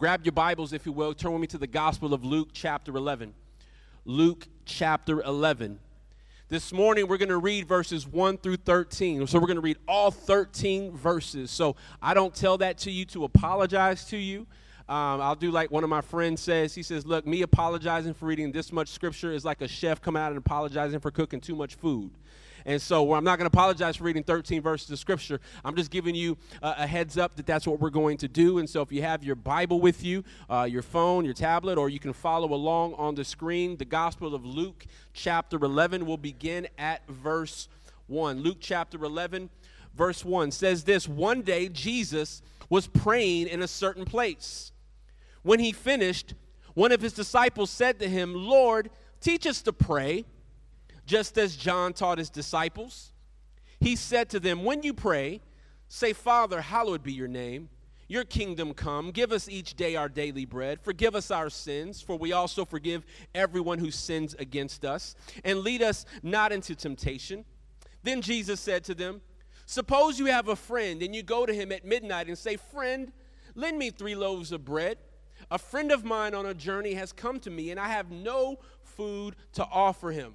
Grab your Bibles, if you will. Turn with me to the Gospel of Luke, chapter 11. Luke, chapter 11. This morning, we're going to read verses 1 through 13. So, we're going to read all 13 verses. So, I don't tell that to you to apologize to you. Um, I'll do like one of my friends says. He says, Look, me apologizing for reading this much scripture is like a chef coming out and apologizing for cooking too much food. And so I'm not going to apologize for reading 13 verses of scripture. I'm just giving you a, a, heads up that that's what we're going to do. And so if you have your Bible with you, uh, your phone, your tablet, or you can follow along on the screen, the Gospel of Luke, chapter 11, will begin at verse 1. Luke chapter 11, verse 1 says this One day Jesus was praying in a certain place. When he finished, one of his disciples said to him, Lord, teach us to pray just as John taught his disciples. He said to them, When you pray, say, Father, hallowed be your name. Your kingdom come. Give us each day our daily bread. Forgive us our sins, for we also forgive everyone who sins against us. And lead us not into temptation. Then Jesus said to them, Suppose you have a friend and you go to him at midnight and say, Friend, lend me three loaves of bread. A friend of mine on a journey has come to me, and I have no food to offer him.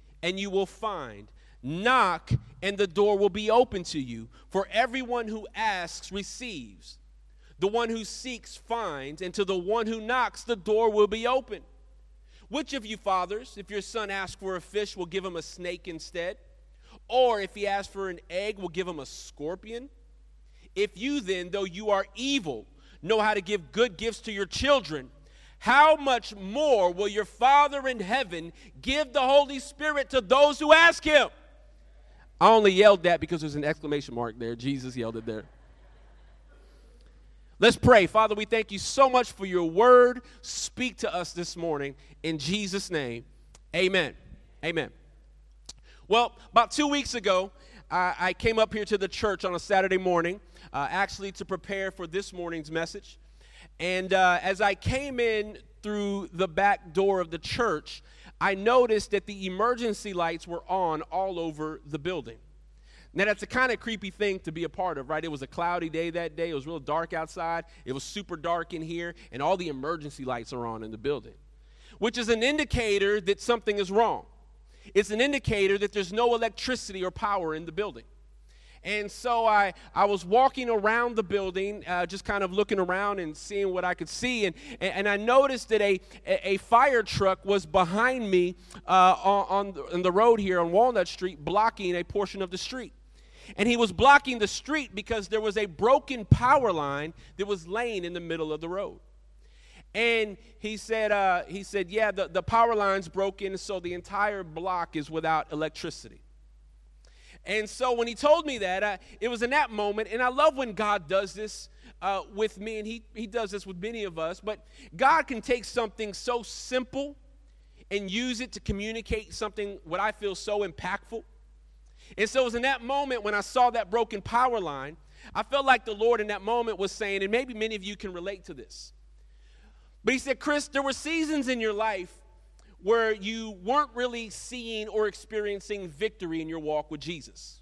and you will find. Knock, and the door will be open to you. For everyone who asks receives. The one who seeks finds, and to the one who knocks, the door will be open. Which of you fathers, if your son asks for a fish, will give him a snake instead? Or if he asks for an egg, will give him a scorpion? If you then, though you are evil, know how to give good gifts to your children, how much more will your Father in heaven give the Holy Spirit to those who ask Him? I only yelled that because there's an exclamation mark there. Jesus yelled it there. Let's pray. Father, we thank you so much for your word. Speak to us this morning. In Jesus' name, amen. Amen. Well, about two weeks ago, I, came up here to the church on a Saturday morning, uh, actually to prepare for this morning's message. And uh, as I came in through the back door of the church, I noticed that the emergency lights were on all over the building. Now, that's a kind of creepy thing to be a part of, right? It was a cloudy day that day. It was real dark outside. It was super dark in here, and all the emergency lights are on in the building, which is an indicator that something is wrong. It's an indicator that there's no electricity or power in the building. And so I, I was walking around the building, uh, just kind of looking around and seeing what I could see. And, and I noticed that a, a fire truck was behind me uh, on, on the road here on Walnut Street, blocking a portion of the street. And he was blocking the street because there was a broken power line that was laying in the middle of the road. And he said, uh, he said, yeah, the, the power line's broken, so the entire block is without electricity. And so when he told me that, I, it was in that moment, and I love when God does this uh, with me, and he, he does this with many of us, but God can take something so simple and use it to communicate something what I feel so impactful. And so it was in that moment when I saw that broken power line, I felt like the Lord in that moment was saying, and maybe many of you can relate to this. But he said, Chris, there were seasons in your life where you weren't really seeing or experiencing victory in your walk with Jesus.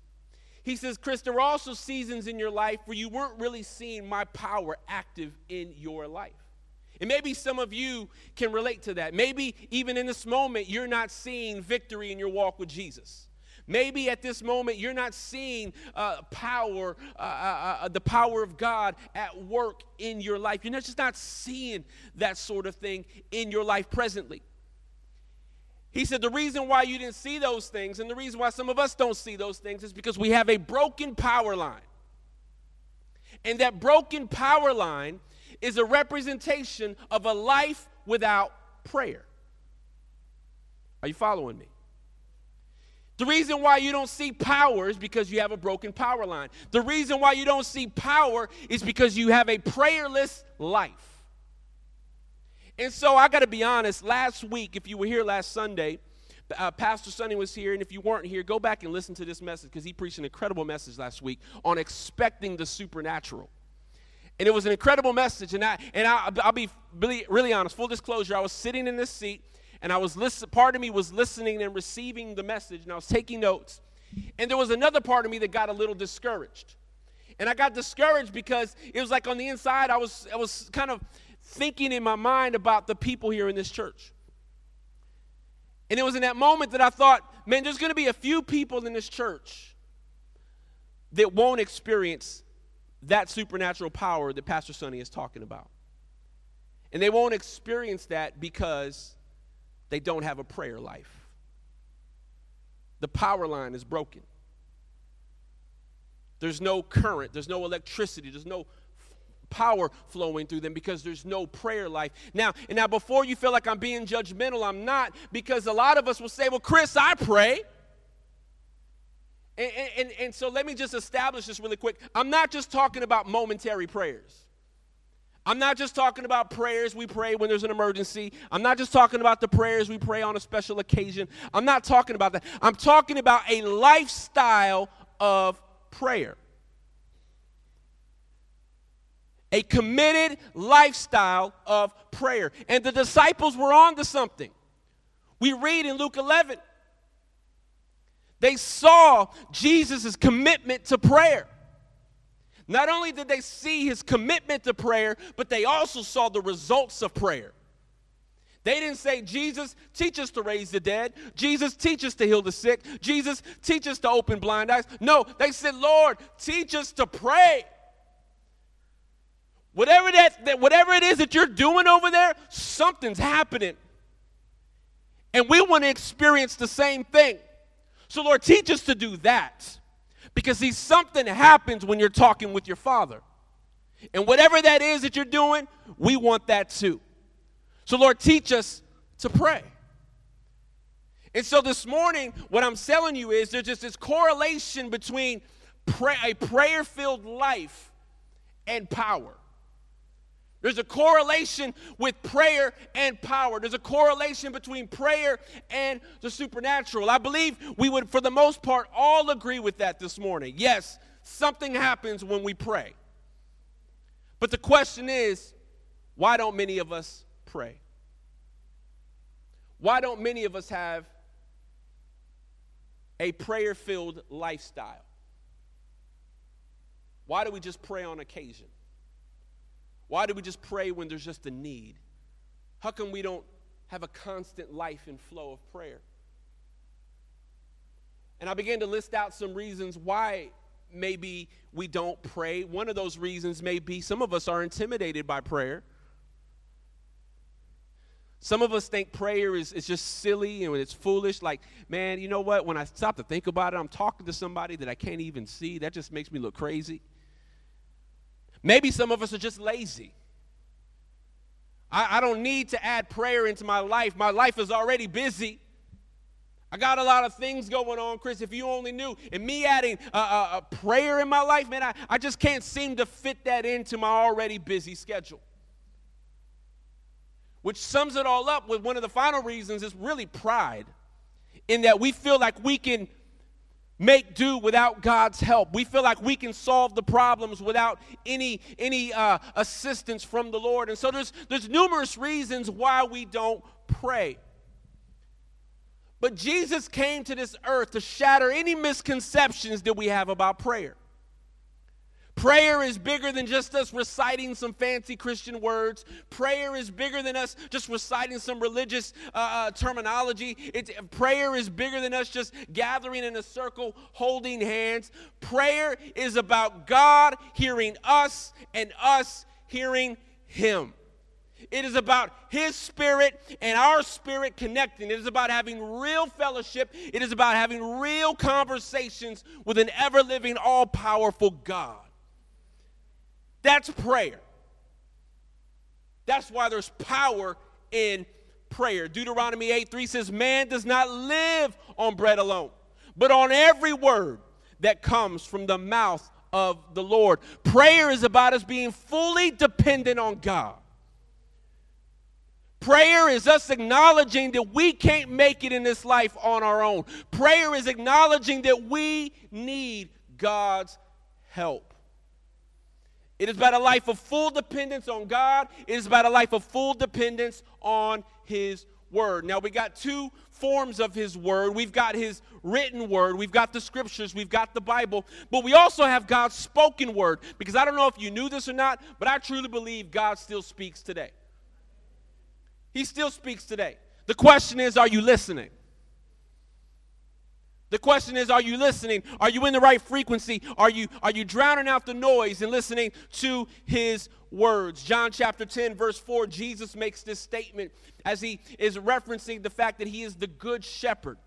He says, Chris, there were also seasons in your life where you weren't really seeing my power active in your life. And maybe some of you can relate to that. Maybe even in this moment, you're not seeing victory in your walk with Jesus. Maybe at this moment, you're not seeing uh, power, uh, uh, uh the power of God at work in your life. You're not, just not seeing that sort of thing in your life presently. He said, The reason why you didn't see those things, and the reason why some of us don't see those things, is because we have a broken power line. And that broken power line is a representation of a life without prayer. Are you following me? The reason why you don't see power is because you have a broken power line. The reason why you don't see power is because you have a prayerless life. And so I got to be honest, last week, if you were here last Sunday, uh, Pastor Sonny was here, and if you weren't here, go back and listen to this message because he preached an incredible message last week on expecting the supernatural. And it was an incredible message. And I and I, will be really, really honest. Full disclosure: I was sitting in this seat, and I was listen. Part of me was listening and receiving the message, and I was taking notes. And there was another part of me that got a little discouraged. And I got discouraged because it was like on the inside, I was I was kind of thinking in my mind about the people here in this church. And it was in that moment that I thought, man, there's going to be a few people in this church that won't experience that supernatural power that Pastor Sonny is talking about. And they won't experience that because they don't have a prayer life. The power line is broken. There's no current, there's no electricity, there's no power flowing through them because there's no prayer life. Now, and now before you feel like I'm being judgmental, I'm not because a lot of us will say, "Well, Chris, I pray." And, and, and so let me just establish this really quick. I'm not just talking about momentary prayers. I'm not just talking about prayers we pray when there's an emergency. I'm not just talking about the prayers we pray on a special occasion. I'm not talking about that. I'm talking about a lifestyle of prayer a committed lifestyle of prayer. And the disciples were on to something. We read in Luke 11, they saw Jesus' commitment to prayer. Not only did they see his commitment to prayer, but they also saw the results of prayer. They didn't say, Jesus, teach us to raise the dead. Jesus, teach us to heal the sick. Jesus, teach us to open blind eyes. No, they said, Lord, teach us to pray. Whatever that, that whatever it is that you're doing over there, something's happening. And we want to experience the same thing. So Lord, teach us to do that. Because see, something happens when you're talking with your father. And whatever that is that you're doing, we want that too. So Lord, teach us to pray. And so this morning, what I'm telling you is there's just this correlation between pray, a prayer filled life and power. There's a correlation with prayer and power. There's a correlation between prayer and the supernatural. I believe we would, for the most part, all agree with that this morning. Yes, something happens when we pray. But the question is why don't many of us pray? Why don't many of us have a prayer filled lifestyle? Why do we just pray on occasion? Why do we just pray when there's just a need? How come we don't have a constant life and flow of prayer? And I began to list out some reasons why maybe we don't pray. One of those reasons may be some of us are intimidated by prayer. Some of us think prayer is, is just silly and it's foolish. Like, man, you know what? When I stop to think about it, I'm talking to somebody that I can't even see. That just makes me look crazy. Maybe some of us are just lazy. I, I don't need to add prayer into my life. My life is already busy. I got a lot of things going on, Chris, if you only knew. And me adding a, a, a prayer in my life, man, I, I just can't seem to fit that into my already busy schedule. Which sums it all up with one of the final reasons is really pride, in that we feel like we can make do without God's help. We feel like we can solve the problems without any any uh, assistance from the Lord. And so there's there's numerous reasons why we don't pray. But Jesus came to this earth to shatter any misconceptions that we have about prayer. Prayer is bigger than just us reciting some fancy Christian words. Prayer is bigger than us just reciting some religious uh, uh, terminology. It's, prayer is bigger than us just gathering in a circle, holding hands. Prayer is about God hearing us and us hearing Him. It is about His Spirit and our spirit connecting. It is about having real fellowship. It is about having real conversations with an ever living, all powerful God. That's prayer. That's why there's power in prayer. Deuteronomy 8 3 says, Man does not live on bread alone, but on every word that comes from the mouth of the Lord. Prayer is about us being fully dependent on God. Prayer is us acknowledging that we can't make it in this life on our own. Prayer is acknowledging that we need God's help. It is about a life of full dependence on God. It is about a life of full dependence on His Word. Now, we got two forms of His Word. We've got His written Word, we've got the Scriptures, we've got the Bible, but we also have God's spoken Word. Because I don't know if you knew this or not, but I truly believe God still speaks today. He still speaks today. The question is, are you listening? The question is, are you listening? Are you in the right frequency? Are you, are you drowning out the noise and listening to his words? John chapter 10, verse 4, Jesus makes this statement as he is referencing the fact that he is the good shepherd.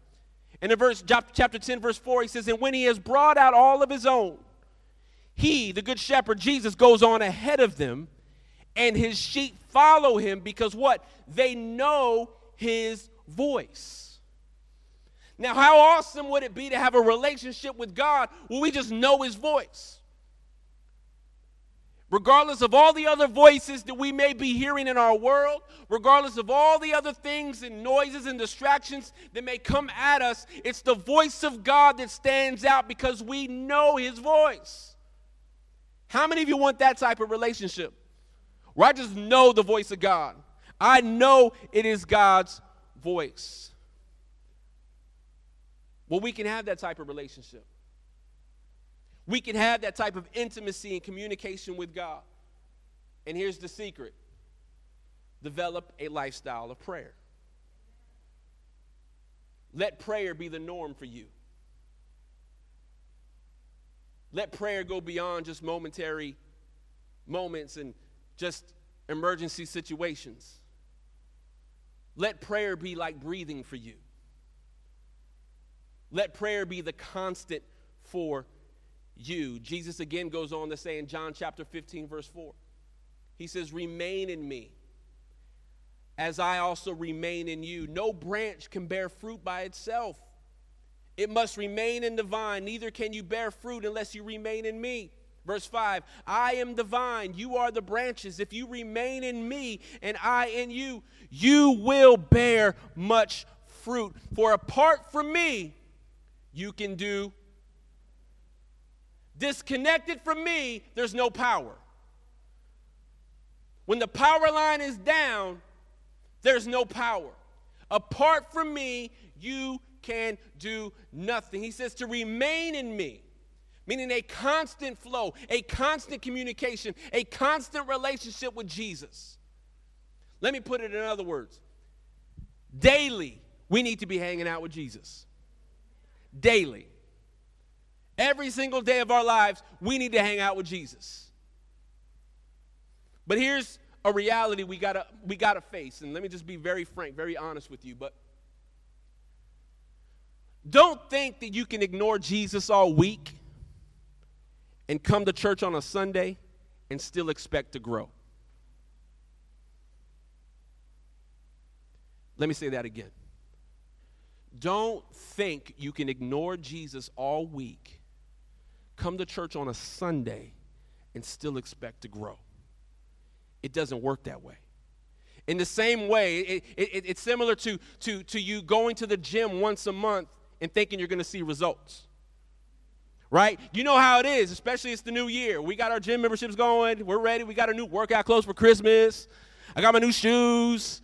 And in verse chapter 10, verse 4, he says, And when he has brought out all of his own, he, the good shepherd, Jesus, goes on ahead of them, and his sheep follow him because what? They know his voice. Now, how awesome would it be to have a relationship with God where we just know His voice? Regardless of all the other voices that we may be hearing in our world, regardless of all the other things and noises and distractions that may come at us, it's the voice of God that stands out because we know His voice. How many of you want that type of relationship? Where I just know the voice of God. I know it is God's voice. Well, we can have that type of relationship. We can have that type of intimacy and communication with God. And here's the secret develop a lifestyle of prayer. Let prayer be the norm for you. Let prayer go beyond just momentary moments and just emergency situations. Let prayer be like breathing for you. Let prayer be the constant for you. Jesus again goes on to say in John chapter 15, verse 4, He says, Remain in me, as I also remain in you. No branch can bear fruit by itself. It must remain in the vine. Neither can you bear fruit unless you remain in me. Verse 5 I am the vine, you are the branches. If you remain in me and I in you, you will bear much fruit. For apart from me, you can do. Disconnected from me, there's no power. When the power line is down, there's no power. Apart from me, you can do nothing. He says to remain in me, meaning a constant flow, a constant communication, a constant relationship with Jesus. Let me put it in other words daily, we need to be hanging out with Jesus daily. Every single day of our lives, we need to hang out with Jesus. But here's a reality we gotta we gotta face, and let me just be very frank, very honest with you. But don't think that you can ignore Jesus all week and come to church on a Sunday and still expect to grow. Let me say that again. Don't think you can ignore Jesus all week, come to church on a Sunday, and still expect to grow. It doesn't work that way. In the same way, it, it, it's similar to, to, to you going to the gym once a month and thinking you're going to see results. Right? You know how it is, especially it's the new year. We got our gym memberships going. We're ready. We got our new workout clothes for Christmas. I got my new shoes.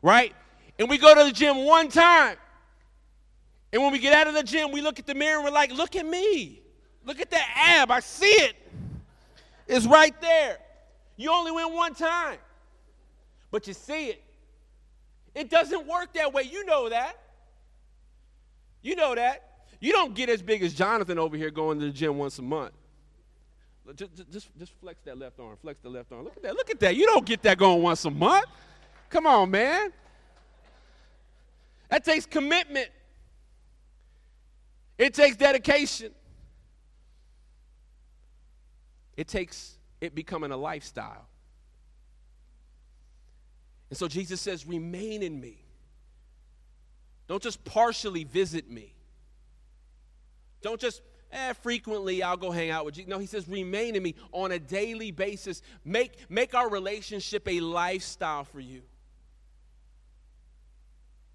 Right? And we go to the gym one time and when we get out of the gym, we look at the mirror and we're like, look at me. Look at that ab. I see it. It's right there. You only win one time, but you see it. It doesn't work that way. You know that. You know that. You don't get as big as Jonathan over here going to the gym once a month. Just, just, just flex that left arm. Flex the left arm. Look at that. Look at that. You don't get that going once a month. Come on, man. That takes commitment. It takes dedication. It takes it becoming a lifestyle. And so Jesus says, remain in me. Don't just partially visit me. Don't just, eh, frequently I'll go hang out with you. No, he says, remain in me on a daily basis. Make, make our relationship a lifestyle for you.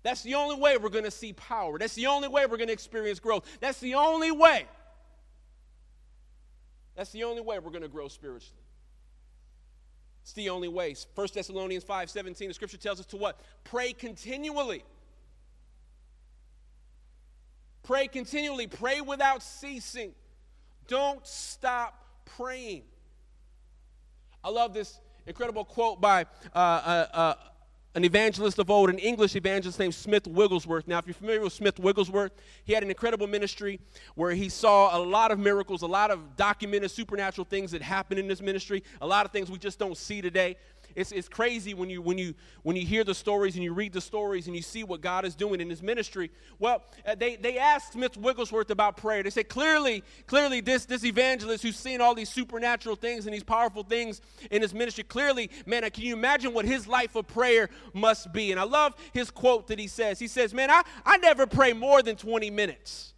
That's the only way we're going to see power. That's the only way we're going to experience growth. That's the only way. That's the only way we're going to grow spiritually. It's the only way. 1 Thessalonians 5 17, the scripture tells us to what? Pray continually. Pray continually. Pray without ceasing. Don't stop praying. I love this incredible quote by uh, uh, uh, an evangelist of old, an English evangelist named Smith Wigglesworth. Now, if you're familiar with Smith Wigglesworth, he had an incredible ministry where he saw a lot of miracles, a lot of documented supernatural things that happened in this ministry, a lot of things we just don't see today. It's, it's crazy when you, when, you, when you hear the stories and you read the stories and you see what God is doing in his ministry. Well, uh, they, they asked Smith Wigglesworth about prayer. They said, clearly, clearly this, this evangelist who's seen all these supernatural things and these powerful things in his ministry, clearly, man, uh, can you imagine what his life of prayer must be? And I love his quote that he says. He says, man, I, I never pray more than 20 minutes,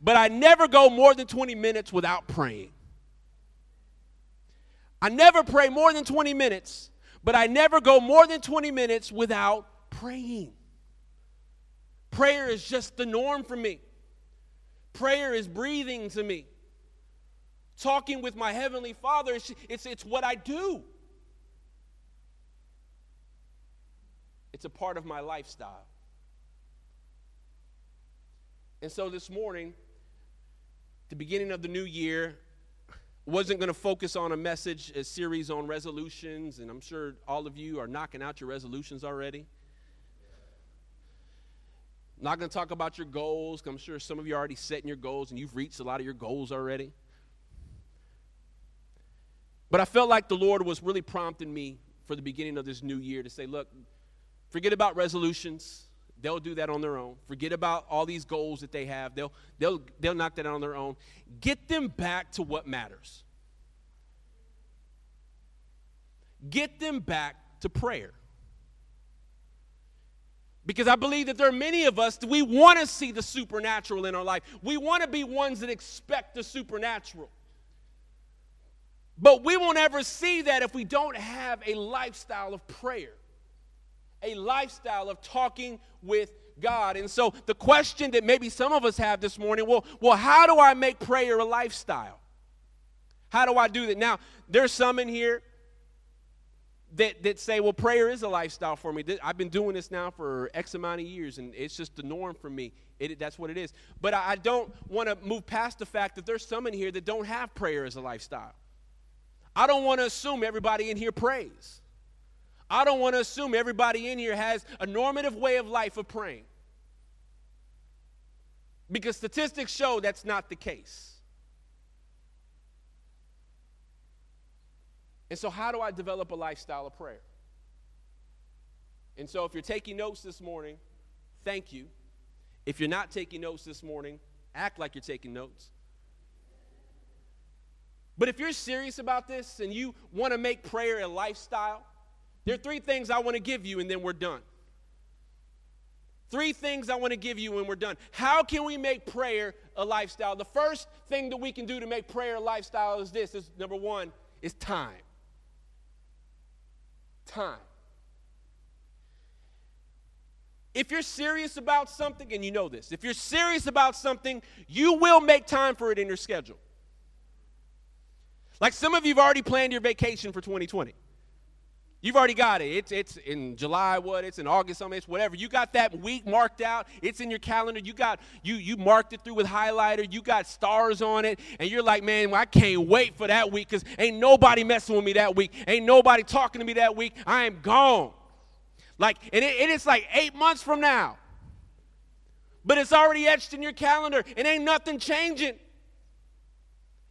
but I never go more than 20 minutes without praying. I never pray more than 20 minutes, but I never go more than 20 minutes without praying. Prayer is just the norm for me. Prayer is breathing to me. Talking with my Heavenly Father, it's, it's, it's what I do. It's a part of my lifestyle. And so this morning, the beginning of the new year, wasn't going to focus on a message, a series on resolutions, and I'm sure all of you are knocking out your resolutions already. Not going to talk about your goals. I'm sure some of you are already setting your goals and you've reached a lot of your goals already. But I felt like the Lord was really prompting me for the beginning of this new year to say, look, forget about resolutions. They'll do that on their own. Forget about all these goals that they have. They'll, they'll, they'll knock that out on their own. Get them back to what matters. Get them back to prayer. Because I believe that there are many of us we want to see the supernatural in our life. We want to be ones that expect the supernatural. But we won't ever see that if we don't have a lifestyle of prayer a lifestyle of talking with God. And so the question that maybe some of us have this morning, well, well, how do I make prayer a lifestyle? How do I do that? Now, there's some in here that, that say, well, prayer is a lifestyle for me. I've been doing this now for X amount of years, and it's just the norm for me. It, that's what it is. But I, I don't want to move past the fact that there's some in here that don't have prayer as a lifestyle. I don't want to assume everybody in here prays. I don't want to assume everybody in here has a normative way of life of praying. Because statistics show that's not the case. And so, how do I develop a lifestyle of prayer? And so, if you're taking notes this morning, thank you. If you're not taking notes this morning, act like you're taking notes. But if you're serious about this and you want to make prayer a lifestyle, there are three things I want to give you, and then we're done. Three things I want to give you when we're done. How can we make prayer a lifestyle? The first thing that we can do to make prayer a lifestyle is this is number one, is time. Time. If you're serious about something, and you know this, if you're serious about something, you will make time for it in your schedule. Like some of you have already planned your vacation for 2020. You've already got it. It's, it's in July, what? It's in August, something, it's whatever. You got that week marked out. It's in your calendar. You got you you marked it through with highlighter. You got stars on it, and you're like, man, I can't wait for that week because ain't nobody messing with me that week. Ain't nobody talking to me that week. I am gone. Like, and it, it is like eight months from now. But it's already etched in your calendar, and ain't nothing changing.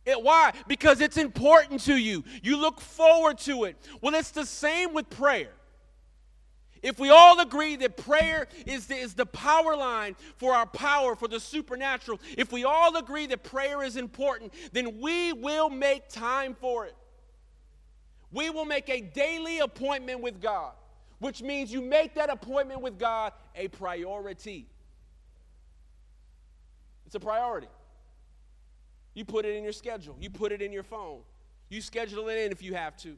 It, why? Because it's important to you. You look forward to it. Well, it's the same with prayer. If we all agree that prayer is the, is the power line for our power, for the supernatural, if we all agree that prayer is important, then we will make time for it. We will make a daily appointment with God, which means you make that appointment with God a priority. It's a priority. You put it in your schedule, you put it in your phone, you schedule it in if you have to.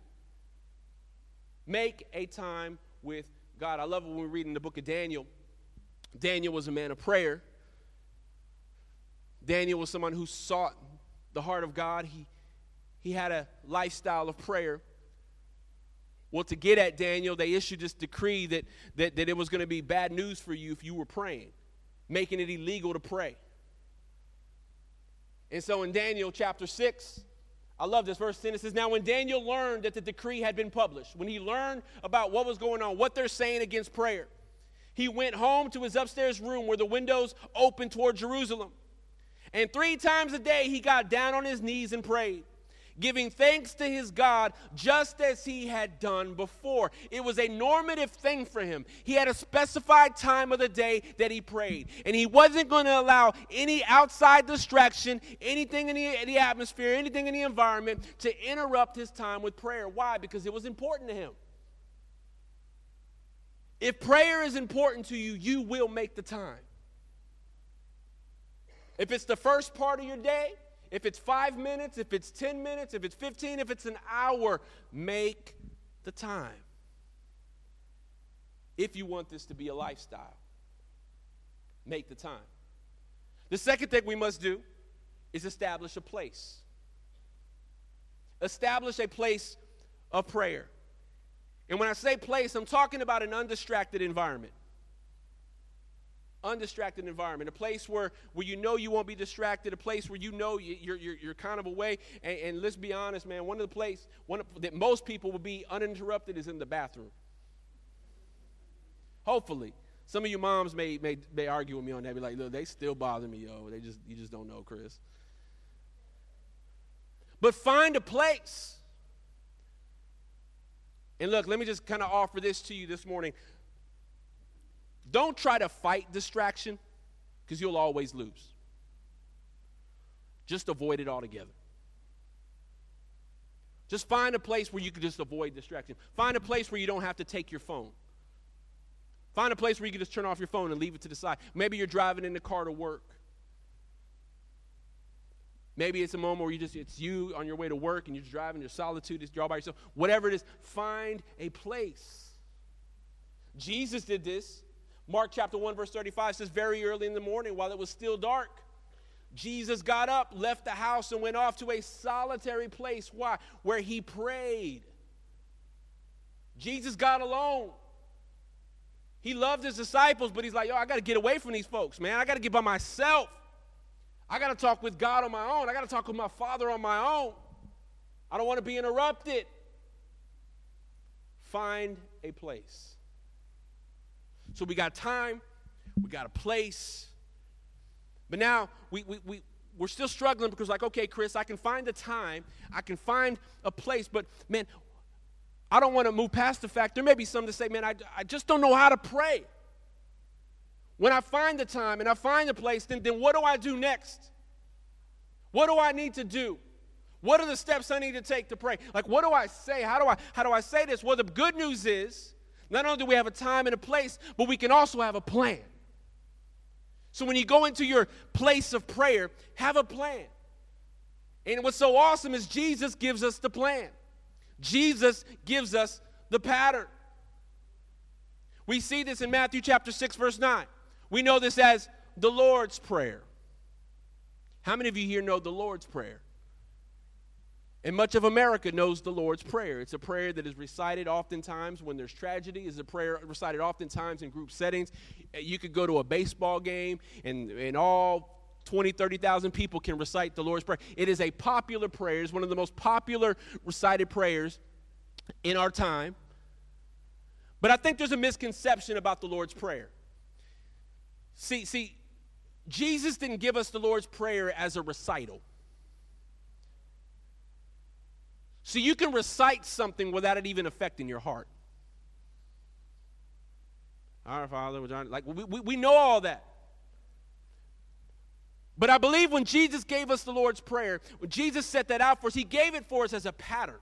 Make a time with God. I love when we read in the book of Daniel Daniel was a man of prayer. Daniel was someone who sought the heart of God. He, he had a lifestyle of prayer. Well, to get at Daniel, they issued this decree that, that, that it was going to be bad news for you if you were praying, making it illegal to pray. And so in Daniel chapter 6, I love this verse 10. It says, Now when Daniel learned that the decree had been published, when he learned about what was going on, what they're saying against prayer, he went home to his upstairs room where the windows opened toward Jerusalem. And three times a day he got down on his knees and prayed giving thanks to his God just as he had done before. It was a normative thing for him. He had a specified time of the day that he prayed, and he wasn't going to allow any outside distraction, anything in the, the atmosphere, anything in the environment to interrupt his time with prayer. Why? Because it was important to him. If prayer is important to you, you will make the time. If it's the first part of your day, if it's five minutes, if it's 10 minutes, if it's 15, if it's an hour, make the time. If you want this to be a lifestyle, make the time. The second thing we must do is establish a place. Establish a place of prayer. And when I say place, I'm talking about an undistracted environment undistracted environment, a place where, where you know you won't be distracted, a place where you know you're, you're, you're kind of away. And, and let's be honest, man, one of the places that most people will be uninterrupted is in the bathroom. Hopefully. Some of you moms may, may, may argue with me on that, be like, look, they still bother me, yo. They just, you just don't know, Chris. But find a place. And look, let me just kind of offer this to you this morning. Don't try to fight distraction because you'll always lose. Just avoid it altogether. Just find a place where you can just avoid distraction. Find a place where you don't have to take your phone. Find a place where you can just turn off your phone and leave it to the side. Maybe you're driving in the car to work. Maybe it's a moment where you just it's you on your way to work and you're driving, your solitude is all by yourself. Whatever it is, find a place. Jesus did this. Mark chapter 1, verse 35 says, Very early in the morning, while it was still dark, Jesus got up, left the house, and went off to a solitary place. Why? Where he prayed. Jesus got alone. He loved his disciples, but he's like, yo, I got to get away from these folks, man. I got to get by myself. I got to talk with God on my own. I got to talk with my Father on my own. I don't want to be interrupted. Find a place. So we got time, we got a place. But now we, we, we, we're still struggling because, like, okay, Chris, I can find a time, I can find a place, but man, I don't want to move past the fact there may be some to say, man, I, I just don't know how to pray. When I find the time and I find the place, then, then what do I do next? What do I need to do? What are the steps I need to take to pray? Like, what do I say? How do I how do I say this? Well, the good news is not only do we have a time and a place, but we can also have a plan. So when you go into your place of prayer, have a plan. And what's so awesome is Jesus gives us the plan. Jesus gives us the pattern. We see this in Matthew chapter 6 verse 9. We know this as the Lord's prayer. How many of you here know the Lord's prayer? And much of America knows the Lord's Prayer. It's a prayer that is recited oftentimes when there's tragedy. It's a prayer recited oftentimes in group settings. Uh, you could go to a baseball game and, and all 20, 30,000 people can recite the Lord's Prayer. It is a popular prayer. It's one of the most popular recited prayers in our time. But I think there's a misconception about the Lord's Prayer. See, see, Jesus didn't give us the Lord's Prayer as a recital. So you can recite something without it even affecting your heart. Our Father, like we, we, we know all that. But I believe when Jesus gave us the Lord's Prayer, when Jesus set that out for us, He gave it for us as a pattern.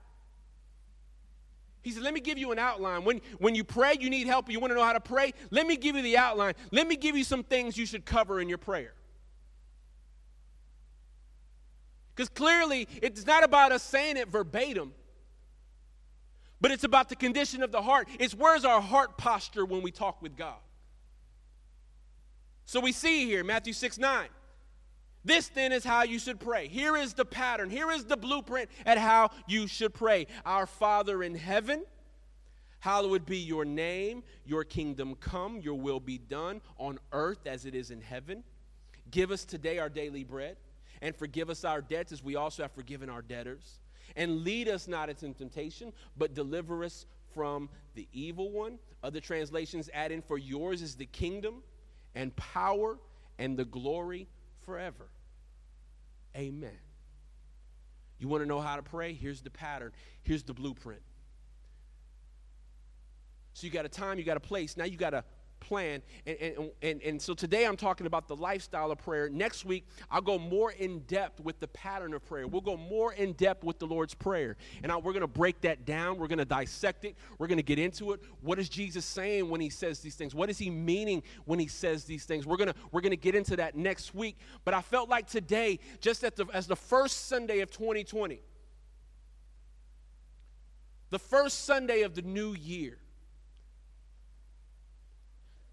He said, Let me give you an outline. When, when you pray, you need help, you want to know how to pray, let me give you the outline. Let me give you some things you should cover in your prayer. Because clearly, it's not about us saying it verbatim, but it's about the condition of the heart. It's where's our heart posture when we talk with God? So we see here, Matthew 6 9. This then is how you should pray. Here is the pattern. Here is the blueprint at how you should pray. Our Father in heaven, hallowed be your name, your kingdom come, your will be done on earth as it is in heaven. Give us today our daily bread, and forgive us our debts as we also have forgiven our debtors. And lead us not into temptation, but deliver us from the evil one. Other translations add in, For yours is the kingdom and power and the glory forever. Amen. You want to know how to pray? Here's the pattern, here's the blueprint. So you got a time, you got a place. Now you got to plan. And, and, and, and so today I'm talking about the lifestyle of prayer. Next week, I'll go more in depth with the pattern of prayer. We'll go more in depth with the Lord's Prayer. And I, we're going to break that down. We're going to dissect it. We're going to get into it. What is Jesus saying when he says these things? What is he meaning when he says these things? We're going to, we're going to get into that next week. But I felt like today, just the, as the first Sunday of 2020, the first Sunday of the new year,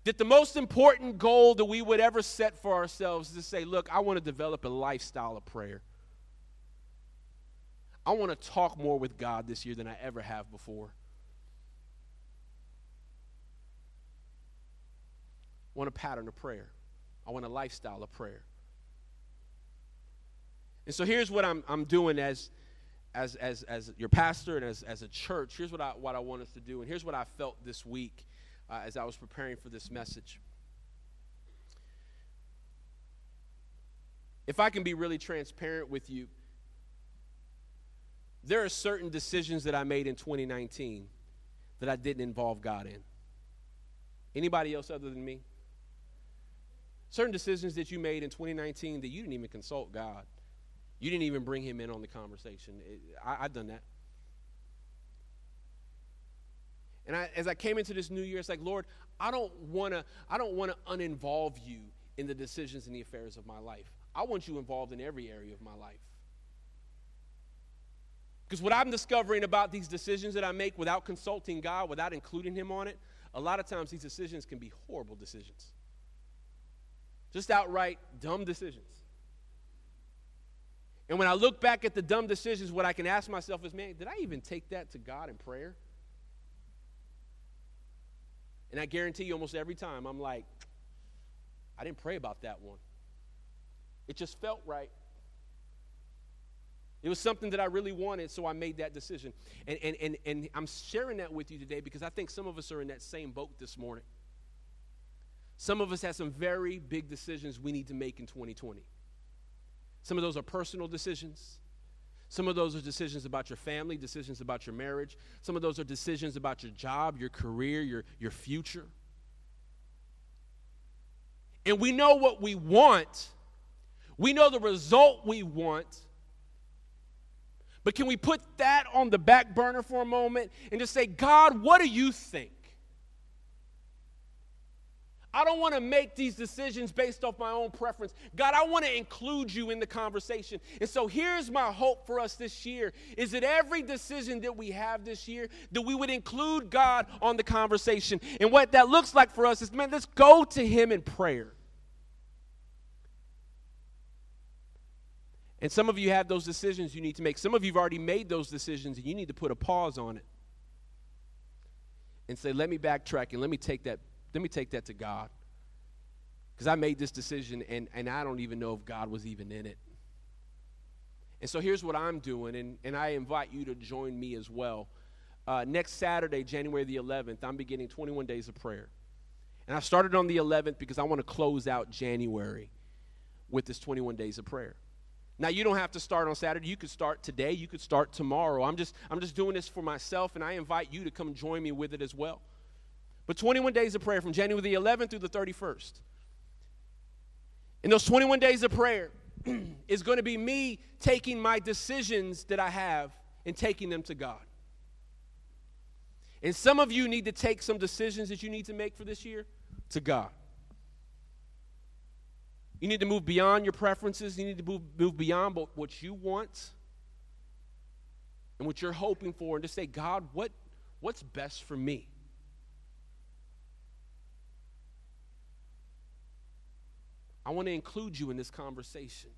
that the most important goal that we would ever set for ourselves is to say, look, I want to develop a lifestyle of prayer. I want to talk more with God this year than I ever have before. I want a pattern of prayer. I want a lifestyle of prayer. And so here's what I'm, I'm doing as, as, as, as your pastor and as, as a church. Here's what I, what I want us to do. And here's what I felt this week uh, as I was preparing for this message. If I can be really transparent with you, there are certain decisions that I made in 2019 that I didn't involve God in. Anybody else other than me? Certain decisions that you made in 2019 that you didn't even consult God. You didn't even bring him in on the conversation. It, I, I've done that. And I, as I came into this new year, it's like, Lord, I don't want to I don't want to uninvolve you in the decisions and the affairs of my life. I want you involved in every area of my life. Because what I'm discovering about these decisions that I make without consulting God, without including Him on it, a lot of times these decisions can be horrible decisions. Just outright dumb decisions. And when I look back at the dumb decisions, what I can ask myself is, man, did I even take that to God in prayer? And I guarantee you, almost every time, I'm like, I didn't pray about that one. It just felt right. It was something that I really wanted, so I made that decision. And, and, and, and I'm sharing that with you today because I think some of us are in that same boat this morning. Some of us have some very big decisions we need to make in 2020. Some of those are personal decisions. Some of those are decisions about your family, decisions about your marriage. Some of those are decisions about your job, your career, your, your future. And we know what we want, we know the result we want. But can we put that on the back burner for a moment and just say, God, what do you think? I don't want to make these decisions based off my own preference. God, I want to include you in the conversation. And so here's my hope for us this year is that every decision that we have this year that we would include God on the conversation. And what that looks like for us is man, let's go to him in prayer. And some of you have those decisions you need to make. Some of you have already made those decisions and you need to put a pause on it and say, let me backtrack and let me take that let me take that to God. Because I made this decision and, and I don't even know if God was even in it. And so here's what I'm doing, and, and I invite you to join me as well. Uh, next Saturday, January the 11th, I'm beginning 21 days of prayer. And I started on the 11th because I want to close out January with this 21 days of prayer. Now you don't have to start on Saturday. You could start today. You could start tomorrow. I'm just I'm just doing this for myself, and I invite you to come join me with it as well. But 21 days of prayer from January the 11th through the 31st. In those 21 days of prayer is going to be me taking my decisions that I have and taking them to God. And some of you need to take some decisions that you need to make for this year to God. You need to move beyond your preferences. You need to move, move beyond what you want and what you're hoping for and just say, God, what, what's best for me? I want to include you in this conversation.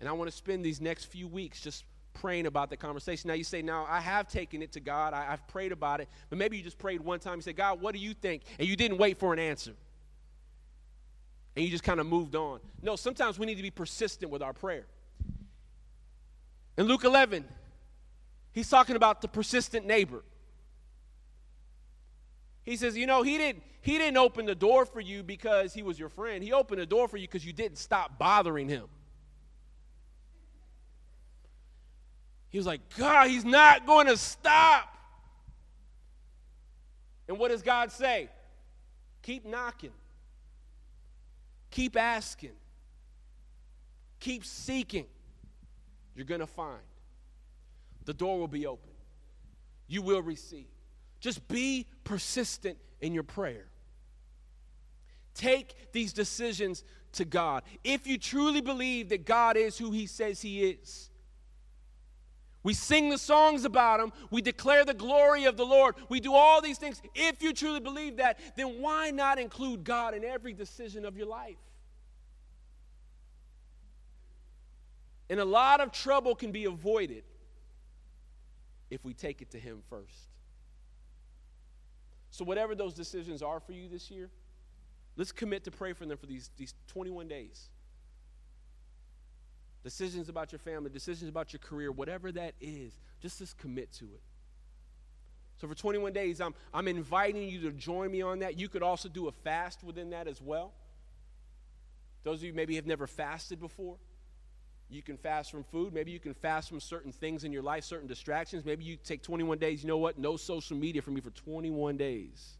And I want to spend these next few weeks just praying about the conversation. Now you say, now I have taken it to God, I, have prayed about it, but maybe you just prayed one time. You said, God, what do you think? And you didn't wait for an answer. And you just kind of moved on. No, sometimes we need to be persistent with our prayer. In Luke 11, he's talking about the persistent neighbor. He says, you know, he didn't he didn't open the door for you because he was your friend. He opened the door for you because you didn't stop bothering him. He was like, God, he's not going to stop. And what does God say? Keep knocking. Keep asking. Keep seeking. You're going to find. The door will be open. You will receive. Just be persistent in your prayer. Take these decisions to God. If you truly believe that God is who He says He is, we sing the songs about him. We declare the glory of the Lord. We do all these things. If you truly believe that, then why not include God in every decision of your life? And a lot of trouble can be avoided if we take it to Him first. So, whatever those decisions are for you this year, let's commit to pray for them for these, these 21 days decisions about your family, decisions about your career, whatever that is, just just commit to it. So for 21 days, I'm, I'm inviting you to join me on that. You could also do a fast within that as well. Those of you maybe have never fasted before. You can fast from food. Maybe you can fast from certain things in your life, certain distractions. Maybe you take 21 days. You know what? No social media for me for 21 days.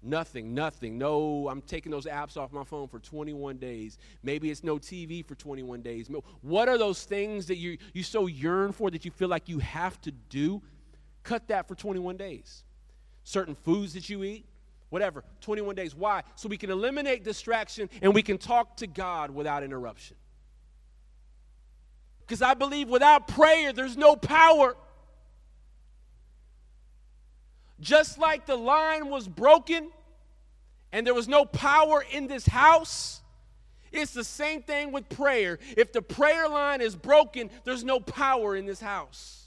Nothing, nothing. No, I'm taking those apps off my phone for 21 days. Maybe it's no TV for 21 days. What are those things that you, you so yearn for that you feel like you have to do? Cut that for 21 days. Certain foods that you eat, whatever, 21 days. Why? So we can eliminate distraction and we can talk to God without interruption. Because I believe without prayer, there's no power. Just like the line was broken and there was no power in this house, it's the same thing with prayer. If the prayer line is broken, there's no power in this house.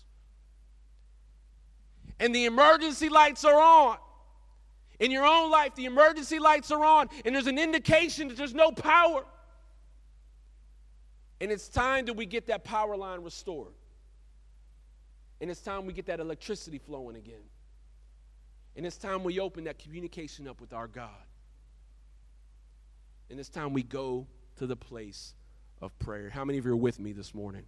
And the emergency lights are on. In your own life, the emergency lights are on, and there's an indication that there's no power. And it's time that we get that power line restored. And it's time we get that electricity flowing again. And it's time we open that communication up with our God. And it's time we go to the place of prayer. How many of you are with me this morning?